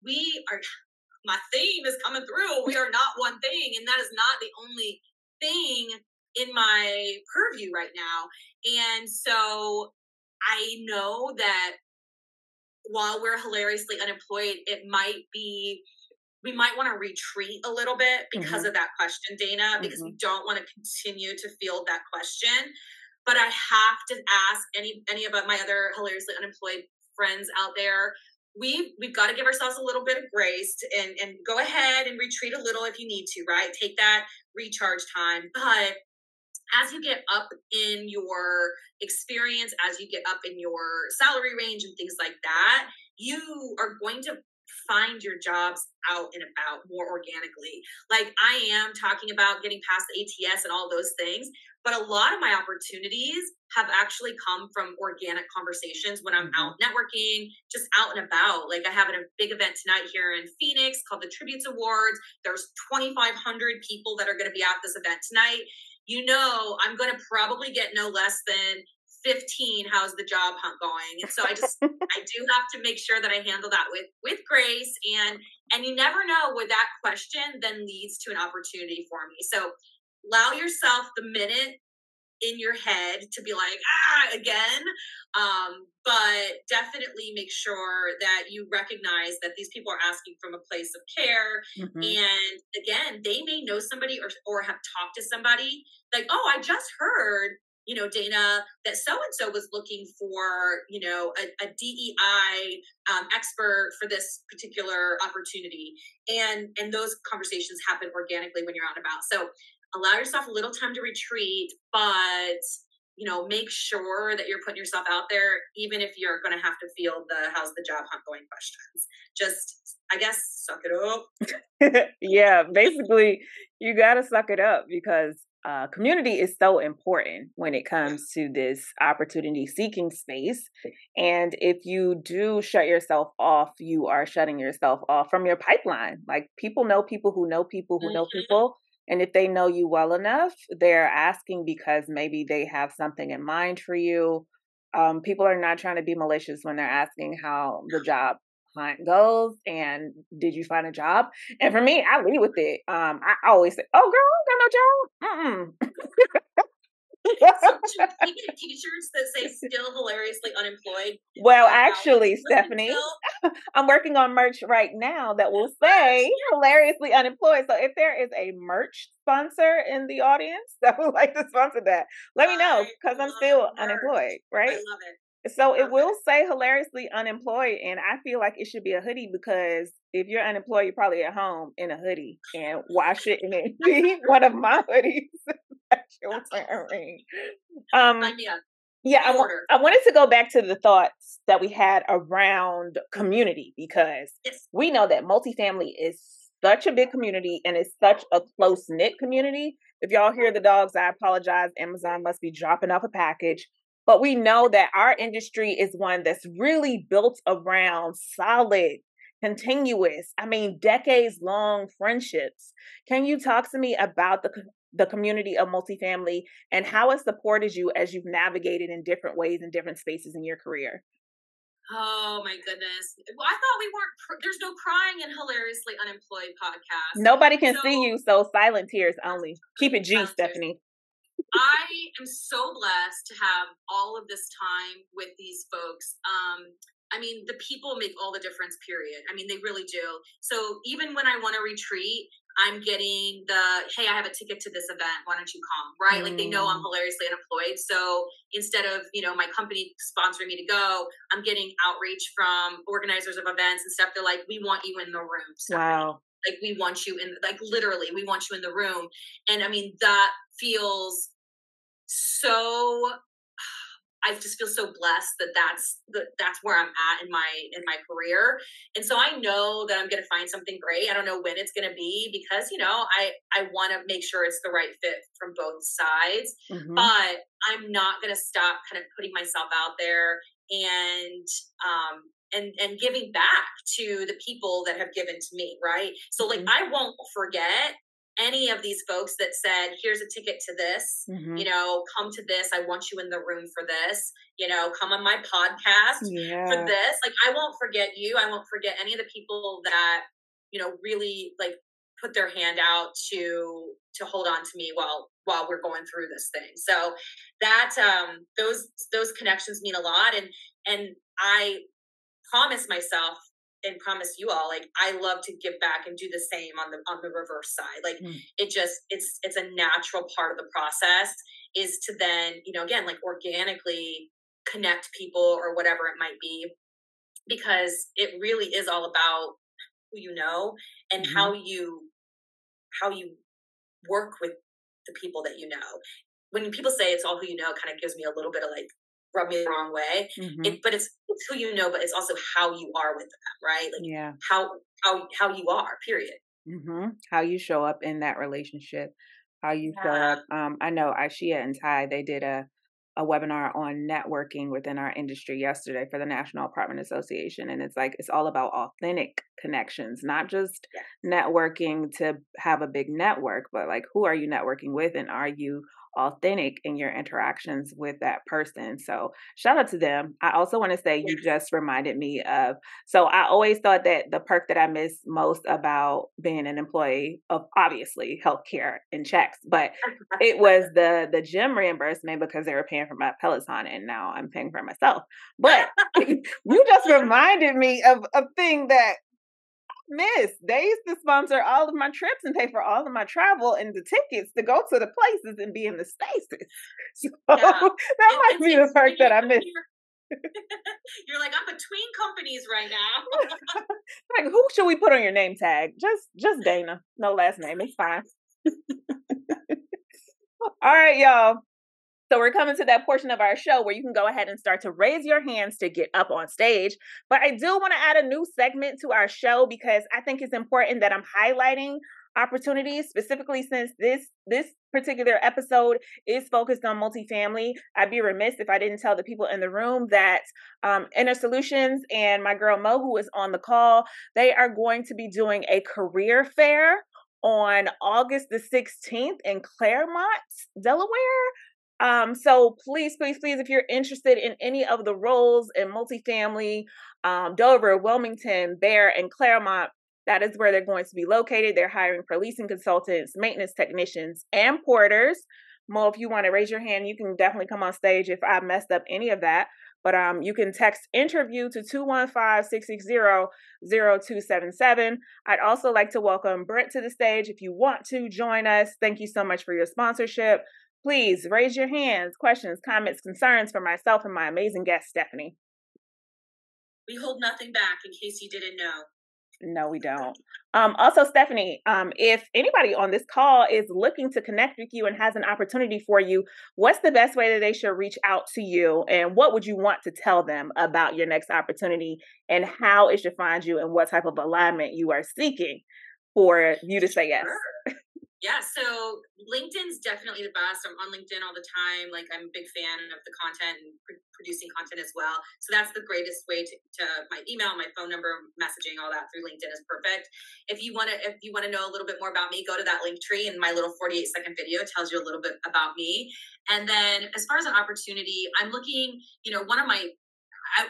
Speaker 3: we are my theme is coming through. We are not one thing and that is not the only thing in my purview right now. And so I know that while we're hilariously unemployed, it might be we might want to retreat a little bit because mm-hmm. of that question, Dana, because mm-hmm. we don't want to continue to field that question. But I have to ask any any of my other hilariously unemployed friends out there. We've we've got to give ourselves a little bit of grace to, and and go ahead and retreat a little if you need to, right? Take that recharge time. But as you get up in your experience, as you get up in your salary range and things like that, you are going to find your jobs out and about more organically. Like I am talking about getting past the ATS and all those things, but a lot of my opportunities have actually come from organic conversations when I'm out mm-hmm. networking, just out and about. Like I have a big event tonight here in Phoenix called the Tributes Awards. There's 2,500 people that are going to be at this event tonight you know I'm going to probably get no less than 15 how's the job hunt going? And so i just i do have to make sure that i handle that with with grace and and you never know where that question then leads to an opportunity for me. So allow yourself the minute in your head to be like ah again. Um, but definitely make sure that you recognize that these people are asking from a place of care. Mm-hmm. and again they may know somebody or, or have talked to somebody like oh i just heard you know, Dana, that so and so was looking for, you know, a, a DEI um, expert for this particular opportunity, and and those conversations happen organically when you're out and about. So allow yourself a little time to retreat, but you know, make sure that you're putting yourself out there, even if you're going to have to field the "How's the job hunt going?" questions. Just, I guess, suck it
Speaker 1: up. yeah, basically, you got to suck it up because uh, community is so important when it comes to this opportunity seeking space. And if you do shut yourself off, you are shutting yourself off from your pipeline. Like people know people who know people who know mm-hmm. people. And if they know you well enough, they're asking because maybe they have something in mind for you. Um, people are not trying to be malicious when they're asking how the job hunt goes and did you find a job? And for me, I lead with it. Um, I always say, "Oh, girl, got no job." Mm-mm.
Speaker 3: even t-shirts that say still hilariously unemployed
Speaker 1: well actually stephanie i'm working on merch right now that will say hilariously unemployed so if there is a merch sponsor in the audience that would like to sponsor that let me know because i'm still unemployed right
Speaker 3: I love it
Speaker 1: so it will say hilariously unemployed, and I feel like it should be a hoodie because if you're unemployed, you're probably at home in a hoodie. And why shouldn't it be one of my hoodies that you're wearing? Um, yeah, I, wa- I wanted to go back to the thoughts that we had around community because
Speaker 3: yes.
Speaker 1: we know that multifamily is such a big community and it's such a close knit community. If y'all hear the dogs, I apologize. Amazon must be dropping off a package. But we know that our industry is one that's really built around solid, continuous, I mean, decades long friendships. Can you talk to me about the the community of multifamily and how it supported you as you've navigated in different ways in different spaces in your career?
Speaker 3: Oh my goodness. Well, I thought we weren't, pr- there's no crying in Hilariously Unemployed podcast.
Speaker 1: Nobody can so, see you, so silent tears only. Keep it G, Stephanie.
Speaker 3: I am so blessed to have all of this time with these folks. Um, I mean, the people make all the difference, period. I mean, they really do. So even when I want to retreat, I'm getting the, hey, I have a ticket to this event. Why don't you come? Right? Mm. Like they know I'm mm. hilariously unemployed. So instead of, you know, my company sponsoring me to go, I'm getting outreach from organizers of events and stuff. They're like, we want you in the room.
Speaker 1: Stephanie. Wow.
Speaker 3: Like we want you in, like literally, we want you in the room. And I mean, that feels so I just feel so blessed that that's the, that's where I'm at in my in my career, and so I know that I'm going to find something great. I don't know when it's going to be because you know I I want to make sure it's the right fit from both sides, mm-hmm. but I'm not going to stop kind of putting myself out there and um and and giving back to the people that have given to me right so like mm-hmm. i won't forget any of these folks that said, here's a ticket to this, mm-hmm. you know, come to this. I want you in the room for this, you know, come on my podcast yeah. for this. Like, I won't forget you. I won't forget any of the people that, you know, really like put their hand out to to hold on to me while while we're going through this thing so that um those those connections mean a lot and and i promise myself and promise you all like i love to give back and do the same on the on the reverse side like mm. it just it's it's a natural part of the process is to then you know again like organically connect people or whatever it might be because it really is all about who you know and mm-hmm. how you how you work with the people that you know when people say it's all who you know kind of gives me a little bit of like rub me the wrong way. Mm-hmm. It, but it's, it's who you know, but it's also how you are with them, right? Like
Speaker 1: yeah.
Speaker 3: how how how you are. Period.
Speaker 1: Mm-hmm. How you show up in that relationship, how you yeah. show up. Um, I know Ishia and Ty they did a a webinar on networking within our industry yesterday for the National Apartment Association. And it's like, it's all about authentic connections, not just networking to have a big network, but like, who are you networking with? And are you authentic in your interactions with that person. So shout out to them. I also want to say you just reminded me of so I always thought that the perk that I miss most about being an employee of obviously healthcare and checks, but it was the the gym reimbursement because they were paying for my Peloton and now I'm paying for myself. But you just reminded me of a thing that miss. They used to sponsor all of my trips and pay for all of my travel and the tickets to go to the places and be in the spaces. So yeah. that might be the perk that I missed.
Speaker 3: You're like, I'm between companies right now.
Speaker 1: like, who should we put on your name tag? Just just Dana. No last name. It's fine. All right, y'all. So we're coming to that portion of our show where you can go ahead and start to raise your hands to get up on stage. But I do want to add a new segment to our show because I think it's important that I'm highlighting opportunities specifically since this this particular episode is focused on multifamily i'd be remiss if i didn't tell the people in the room that um, inner solutions and my girl mo who is on the call they are going to be doing a career fair on august the 16th in claymont delaware um, so please, please, please, if you're interested in any of the roles in multifamily, um, Dover, Wilmington, Bear, and Claymont, that is where they're going to be located. They're hiring for leasing consultants, maintenance technicians, and porters. Mo, if you want to raise your hand, you can definitely come on stage if I messed up any of that. But um, you can text interview to 215-660-0277. I'd also like to welcome Brent to the stage if you want to join us. Thank you so much for your sponsorship. Please raise your hands, questions, comments, concerns for myself and my amazing guest, Stephanie.
Speaker 3: We hold nothing back in case you didn't know.
Speaker 1: No, we don't. Um, also, Stephanie, um, if anybody on this call is looking to connect with you and has an opportunity for you, what's the best way that they should reach out to you? And what would you want to tell them about your next opportunity and how it should find you and what type of alignment you are seeking for you to say yes? Sure.
Speaker 3: Yeah, so LinkedIn's definitely the best. I'm on LinkedIn all the time. Like I'm a big fan of the content and pr- producing content as well. So that's the greatest way to, to, my email, my phone number, messaging, all that through LinkedIn is perfect. If you want to, if you want to know a little bit more about me, go to that Linktree and my little 48 second video tells you a little bit about me. And then as far as an opportunity, I'm looking, you know, one of my I,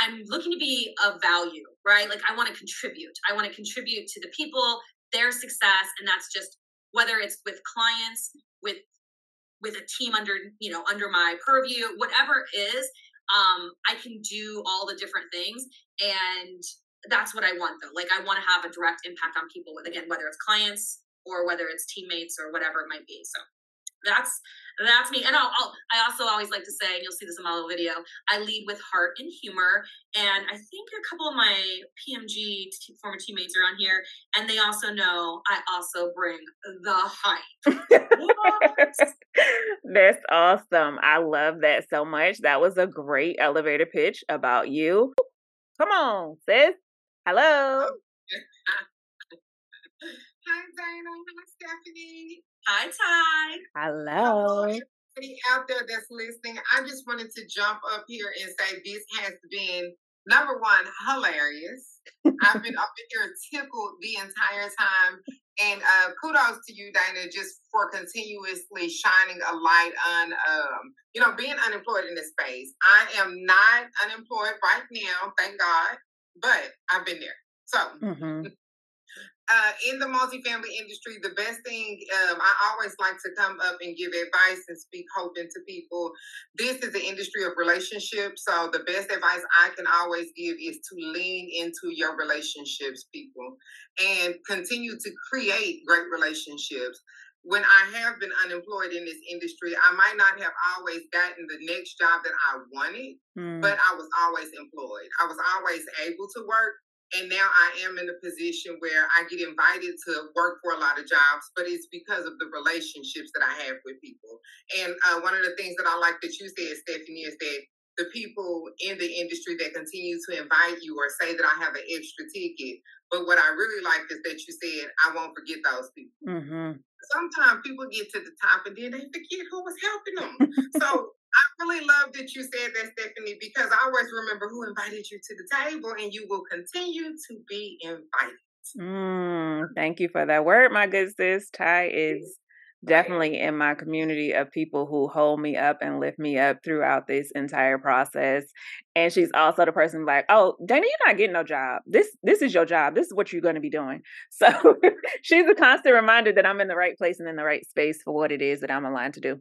Speaker 3: I'm looking to be of value, right? Like I want to contribute. I want to contribute to the people, their success, and that's just whether it's with clients, with with a team under you know under my purview, whatever it is, um, I can do all the different things, and that's what I want though. Like I want to have a direct impact on people. with Again, whether it's clients or whether it's teammates or whatever it might be. So that's that's me. And I'll, I'll, i also always like to say, and you'll see this in my little video, I lead with heart and humor. And I think a couple of my PMG t- former teammates are on here, and they also know I also bring the hype.
Speaker 1: That's awesome. I love that so much. That was a great elevator pitch about you. Come on, sis. Hello.
Speaker 4: Hi, Dana. Hi, Stephanie.
Speaker 3: Hi, Ty.
Speaker 1: Hello.
Speaker 4: Out there that's listening, I just wanted to jump up here and say this has been number one hilarious. I've been up here tickled the entire time, and uh, kudos to you, Dana, just for continuously shining a light on, um, you know, being unemployed in this space. I am not unemployed right now, thank God, but I've been there. So. Mm-hmm uh, in the multifamily industry, the best thing um, I always like to come up and give advice and speak hope into people. This is the industry of relationships, so the best advice I can always give is to lean into your relationships, people, and continue to create great relationships. When I have been unemployed in this industry, I might not have always gotten the next job that I wanted, mm. but I was always employed. I was always able to work and now I am in a position where I get invited to work for a lot of jobs, but it's because of the relationships that I have with people. And uh, one of the things that I like that you said, Stephanie, is that the people in the industry that continue to invite you or say that I have an extra ticket. But what I really like is that you said, I won't forget those people. Mm-hmm. Sometimes people get to the top and then they forget who was helping them. so I really love that you said that, Stephanie, because I always remember who invited you to the table, and you will continue to be invited.
Speaker 1: Mm, thank you for that word, my good sis. Ty is definitely in my community of people who hold me up and lift me up throughout this entire process. And she's also the person like, oh, Dana, you're not getting no job. This this is your job. This is what you're going to be doing. So she's a constant reminder that I'm in the right place and in the right space for what it is that I'm aligned to do.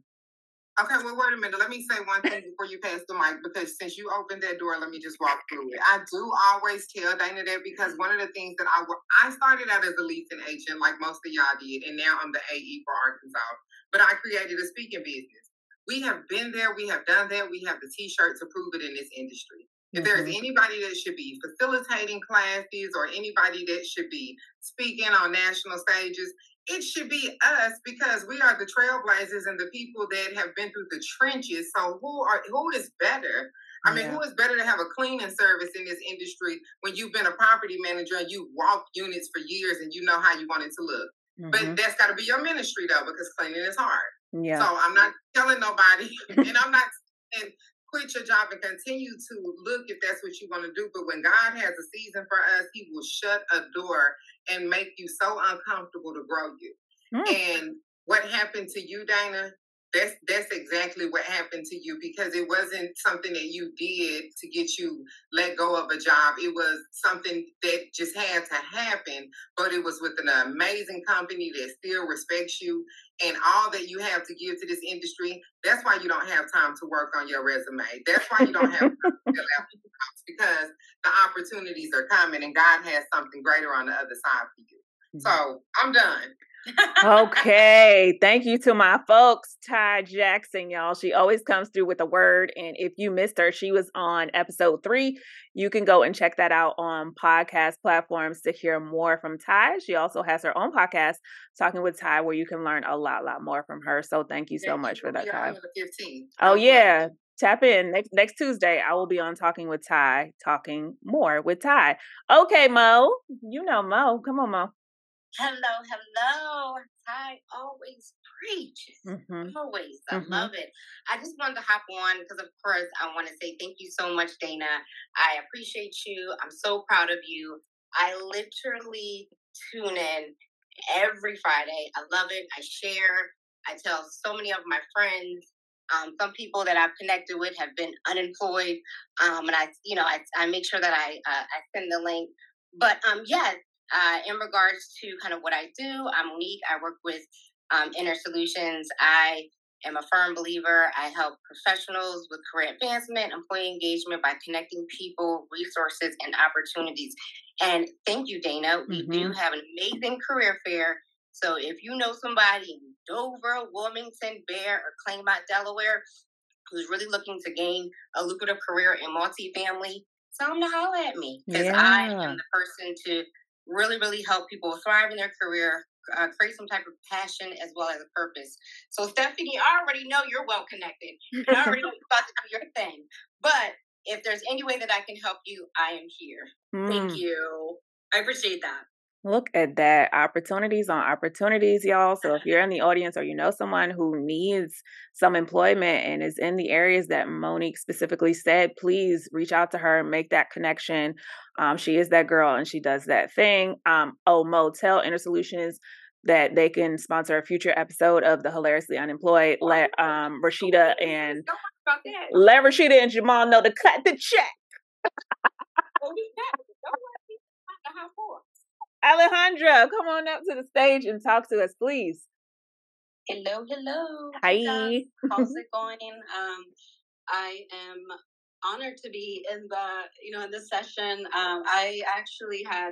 Speaker 4: Okay, well, wait a minute. Let me say one thing before you pass the mic, because since you opened that door, let me just walk through it. I do always tell Dana that because one of the things that I I started out as a leasing agent, like most of y'all did, and now I'm the AE for Arkansas. But I created a speaking business. We have been there. We have done that. We have the T-shirt to prove it in this industry. If there's mm-hmm. anybody that should be facilitating classes or anybody that should be speaking on national stages, it should be us because we are the trailblazers and the people that have been through the trenches. So who are who is better? I mean, yeah. who is better to have a cleaning service in this industry when you've been a property manager and you walked units for years and you know how you want it to look? Mm-hmm. But that's got to be your ministry though, because cleaning is hard. Yeah. So I'm not telling nobody, and I'm not saying quit your job and continue to look if that's what you want to do. But when God has a season for us, He will shut a door and make you so uncomfortable to grow you. Mm. And what happened to you, Dana? That's that's exactly what happened to you because it wasn't something that you did to get you let go of a job. It was something that just had to happen, but it was with an amazing company that still respects you and all that you have to give to this industry. That's why you don't have time to work on your resume. That's why you don't have because the opportunities are coming and God has something greater on the other side for you. Mm-hmm. So I'm done
Speaker 1: okay. Thank you to my folks, Ty Jackson, y'all. She always comes through with a word. And if you missed her, she was on episode three. You can go and check that out on podcast platforms to hear more from Ty. She also has her own podcast, Talking with Ty, where you can learn a lot, lot more from her. So thank you so oh, yeah, much for that, Ty. Oh, yeah. Tap in next next Tuesday. I will be on Talking with Ty, talking more with Ty. Okay, Mo. You know Mo. Come on, Mo.
Speaker 5: Hello, hello. I always preach. Mm-hmm. Always. I mm-hmm. love it. I just wanted to hop on because, of course, I want to say thank you so much, Dana. I appreciate you. I'm so proud of you. I literally tune in every Friday. I love it. I share. I tell so many of my friends. Um, some people that I've connected with have been unemployed, um, and I, you know, I, I make sure that I uh, I send the link. But um, yeah, uh, in regards to kind of what I do, I'm Monique. I work with um, Inner Solutions. I am a firm believer. I help professionals with career advancement, employee engagement by connecting people, resources, and opportunities. And thank you, Dana. We mm-hmm. do have an amazing career fair. So if you know somebody in Dover, Wilmington, Bear, or Claymont, Delaware, who's really looking to gain a lucrative career in multifamily, tell them to holler at me because yeah. I am the person to really, really help people thrive in their career, uh, create some type of passion as well as a purpose. So, Stephanie, I already know you're well connected. I already know you're about to do your thing. But if there's any way that I can help you, I am here. Mm. Thank you. I appreciate that.
Speaker 1: Look at that. Opportunities on opportunities, y'all. So if you're in the audience or you know someone who needs some employment and is in the areas that Monique specifically said, please reach out to her and make that connection. Um, she is that girl and she does that thing. Um, oh, Mo tell Inner Solutions that they can sponsor a future episode of the Hilariously Unemployed. Let um, Rashida and let Rashida and Jamal know to cut the check. Alejandra, come on up to the stage and talk to us, please.
Speaker 6: Hello, hello.
Speaker 1: Hi.
Speaker 6: How's it going? Um, I am honored to be in the, you know, in this session. Um, I actually had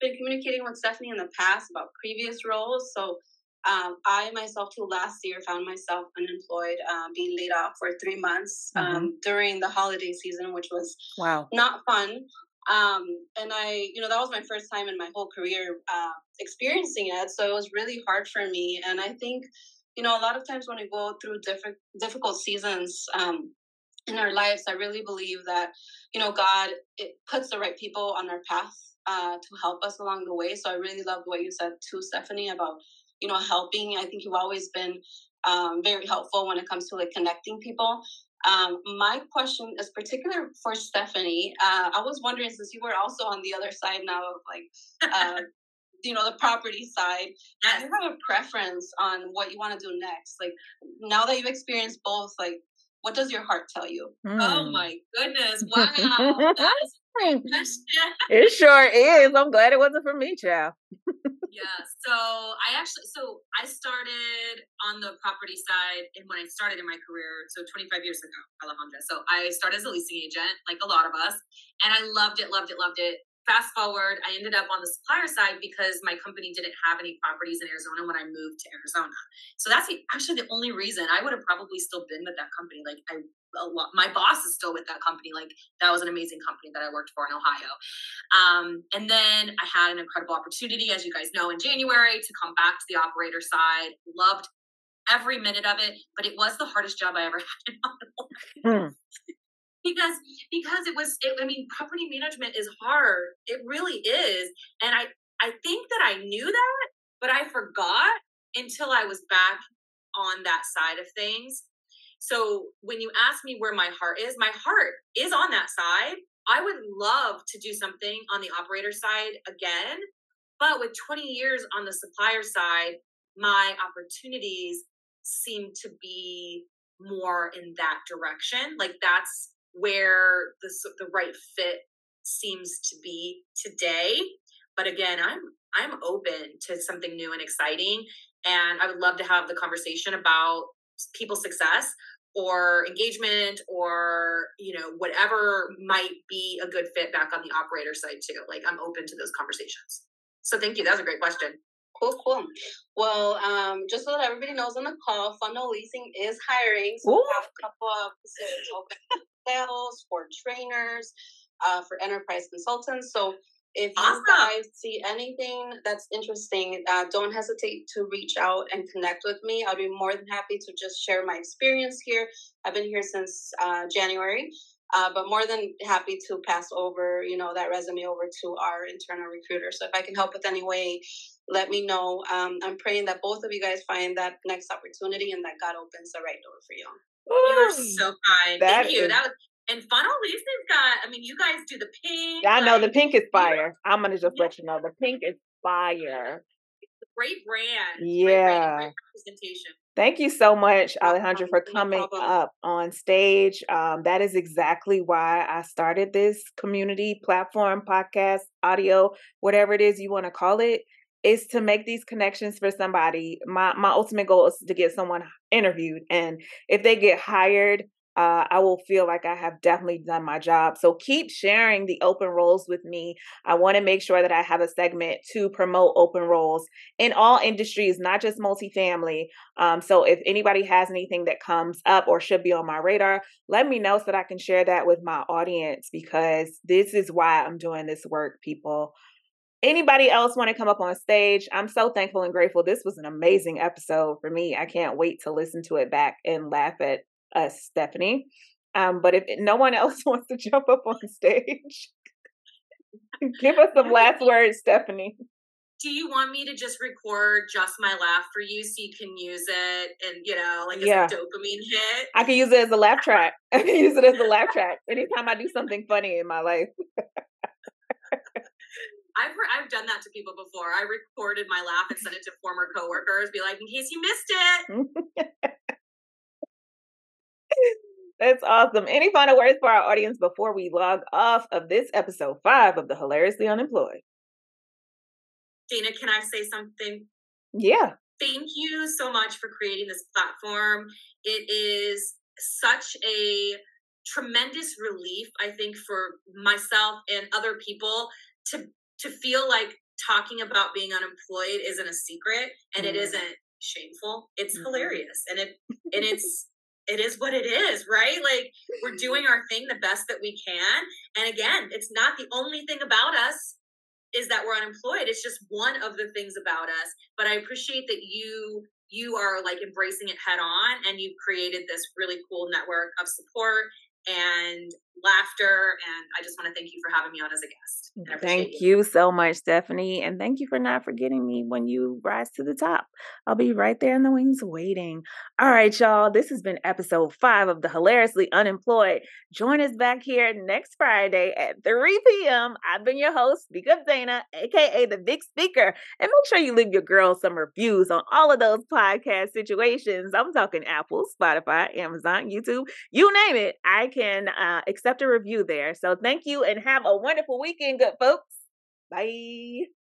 Speaker 6: been communicating with Stephanie in the past about previous roles. So um, I myself, too, last year found myself unemployed, um, being laid off for three months mm-hmm. um, during the holiday season, which was
Speaker 1: wow
Speaker 6: not fun. Um, and I, you know, that was my first time in my whole career uh, experiencing it. So it was really hard for me. And I think, you know, a lot of times when we go through different difficult seasons um, in our lives, I really believe that, you know, God it puts the right people on our path uh, to help us along the way. So I really loved what you said too, Stephanie, about you know helping. I think you've always been um, very helpful when it comes to like connecting people. Um, my question is particular for Stephanie. Uh, I was wondering, since you were also on the other side now of like uh, you know the property side yes. do you have a preference on what you want to do next like now that you've experienced both like what does your heart tell you
Speaker 3: mm. oh my goodness wow that's a question.
Speaker 1: it sure is i'm glad it wasn't for me child
Speaker 3: yeah so i actually so i started on the property side and when i started in my career so 25 years ago alejandra so i started as a leasing agent like a lot of us and i loved it loved it loved it fast forward, I ended up on the supplier side because my company didn't have any properties in Arizona when I moved to Arizona. So that's actually the only reason I would have probably still been with that company. Like I, lot, my boss is still with that company. Like that was an amazing company that I worked for in Ohio. Um, and then I had an incredible opportunity, as you guys know, in January to come back to the operator side. Loved every minute of it, but it was the hardest job I ever had. mm because because it was it, i mean property management is hard it really is and i i think that i knew that but i forgot until i was back on that side of things so when you ask me where my heart is my heart is on that side. I would love to do something on the operator side again but with 20 years on the supplier side my opportunities seem to be more in that direction. Like that's where the the right fit seems to be today. But again, I'm I'm open to something new and exciting, and I would love to have the conversation about people's success or engagement or you know whatever might be a good fit back on the operator side too. Like i'm open to those conversations. So thank you. That was a great question.
Speaker 6: Cool cool. Well um, just so that everybody knows on the call funnel leasing is hiring. So Ooh. we have a couple of positions open sales, for trainers, uh, for enterprise consultants. So if awesome. you guys see anything that's interesting, uh, don't hesitate to reach out and connect with me. I'll be more than happy to just share my experience here. I've been here since uh, January, uh, but more than happy to pass over, you know, that resume over to our internal recruiter. So if I can help with any way, let me know. Um, I'm praying that both of you guys find that next opportunity and that God opens the right door for you.
Speaker 3: You are so kind. Thank you. Is, that was and funnel leasing's got. I mean, you guys do the pink.
Speaker 1: Yeah, I know like, the pink is fire. I'm gonna just yeah. let you know the pink is fire.
Speaker 3: Great brand.
Speaker 1: Yeah. Great, brand, great representation. Thank you so much, Alejandra, for coming up on stage. Um, that is exactly why I started this community platform, podcast, audio, whatever it is you want to call it is to make these connections for somebody. My my ultimate goal is to get someone interviewed, and if they get hired, uh, I will feel like I have definitely done my job. So keep sharing the open roles with me. I want to make sure that I have a segment to promote open roles in all industries, not just multifamily. Um, so if anybody has anything that comes up or should be on my radar, let me know so that I can share that with my audience because this is why I'm doing this work, people anybody else want to come up on stage i'm so thankful and grateful this was an amazing episode for me i can't wait to listen to it back and laugh at us stephanie um, but if no one else wants to jump up on stage give us some last words stephanie
Speaker 3: do you want me to just record just my laugh for you so you can use it and you know like as yeah. a dopamine hit
Speaker 1: i can use it as a laugh track i can use it as a laugh track anytime i do something funny in my life
Speaker 3: I've heard, I've done that to people before. I recorded my laugh and sent it to former coworkers, be like, in case you missed it.
Speaker 1: That's awesome. Any final words for our audience before we log off of this episode five of the Hilariously Unemployed?
Speaker 3: Dana, can I say something?
Speaker 1: Yeah.
Speaker 3: Thank you so much for creating this platform. It is such a tremendous relief, I think, for myself and other people to to feel like talking about being unemployed isn't a secret and mm-hmm. it isn't shameful it's mm-hmm. hilarious and it and it's it is what it is right? Like we're mm-hmm. doing our thing the best that we can. And again it's not the only thing about us is that we're unemployed. It's just one of the things about us. But i appreciate that you you are like embracing it head on and you've created this really cool network of support and laughter. And I just want to thank you for having me on as a guest.
Speaker 1: Thank you. you so much, Stephanie. And thank you for not forgetting me when you rise to the top. I'll be right there in the wings waiting. All right, y'all. This has been episode five of the Hilariously Unemployed. Join us back here next Friday at 3 p.m. I've been your host, Speak Up Dana, aka the Big Speaker. And make sure you leave your girls some reviews on all of those podcast situations. I'm talking Apple, Spotify, Amazon, YouTube, you name it. I can uh, accept a review there. So thank you and have a wonderful weekend, good folks. Bye.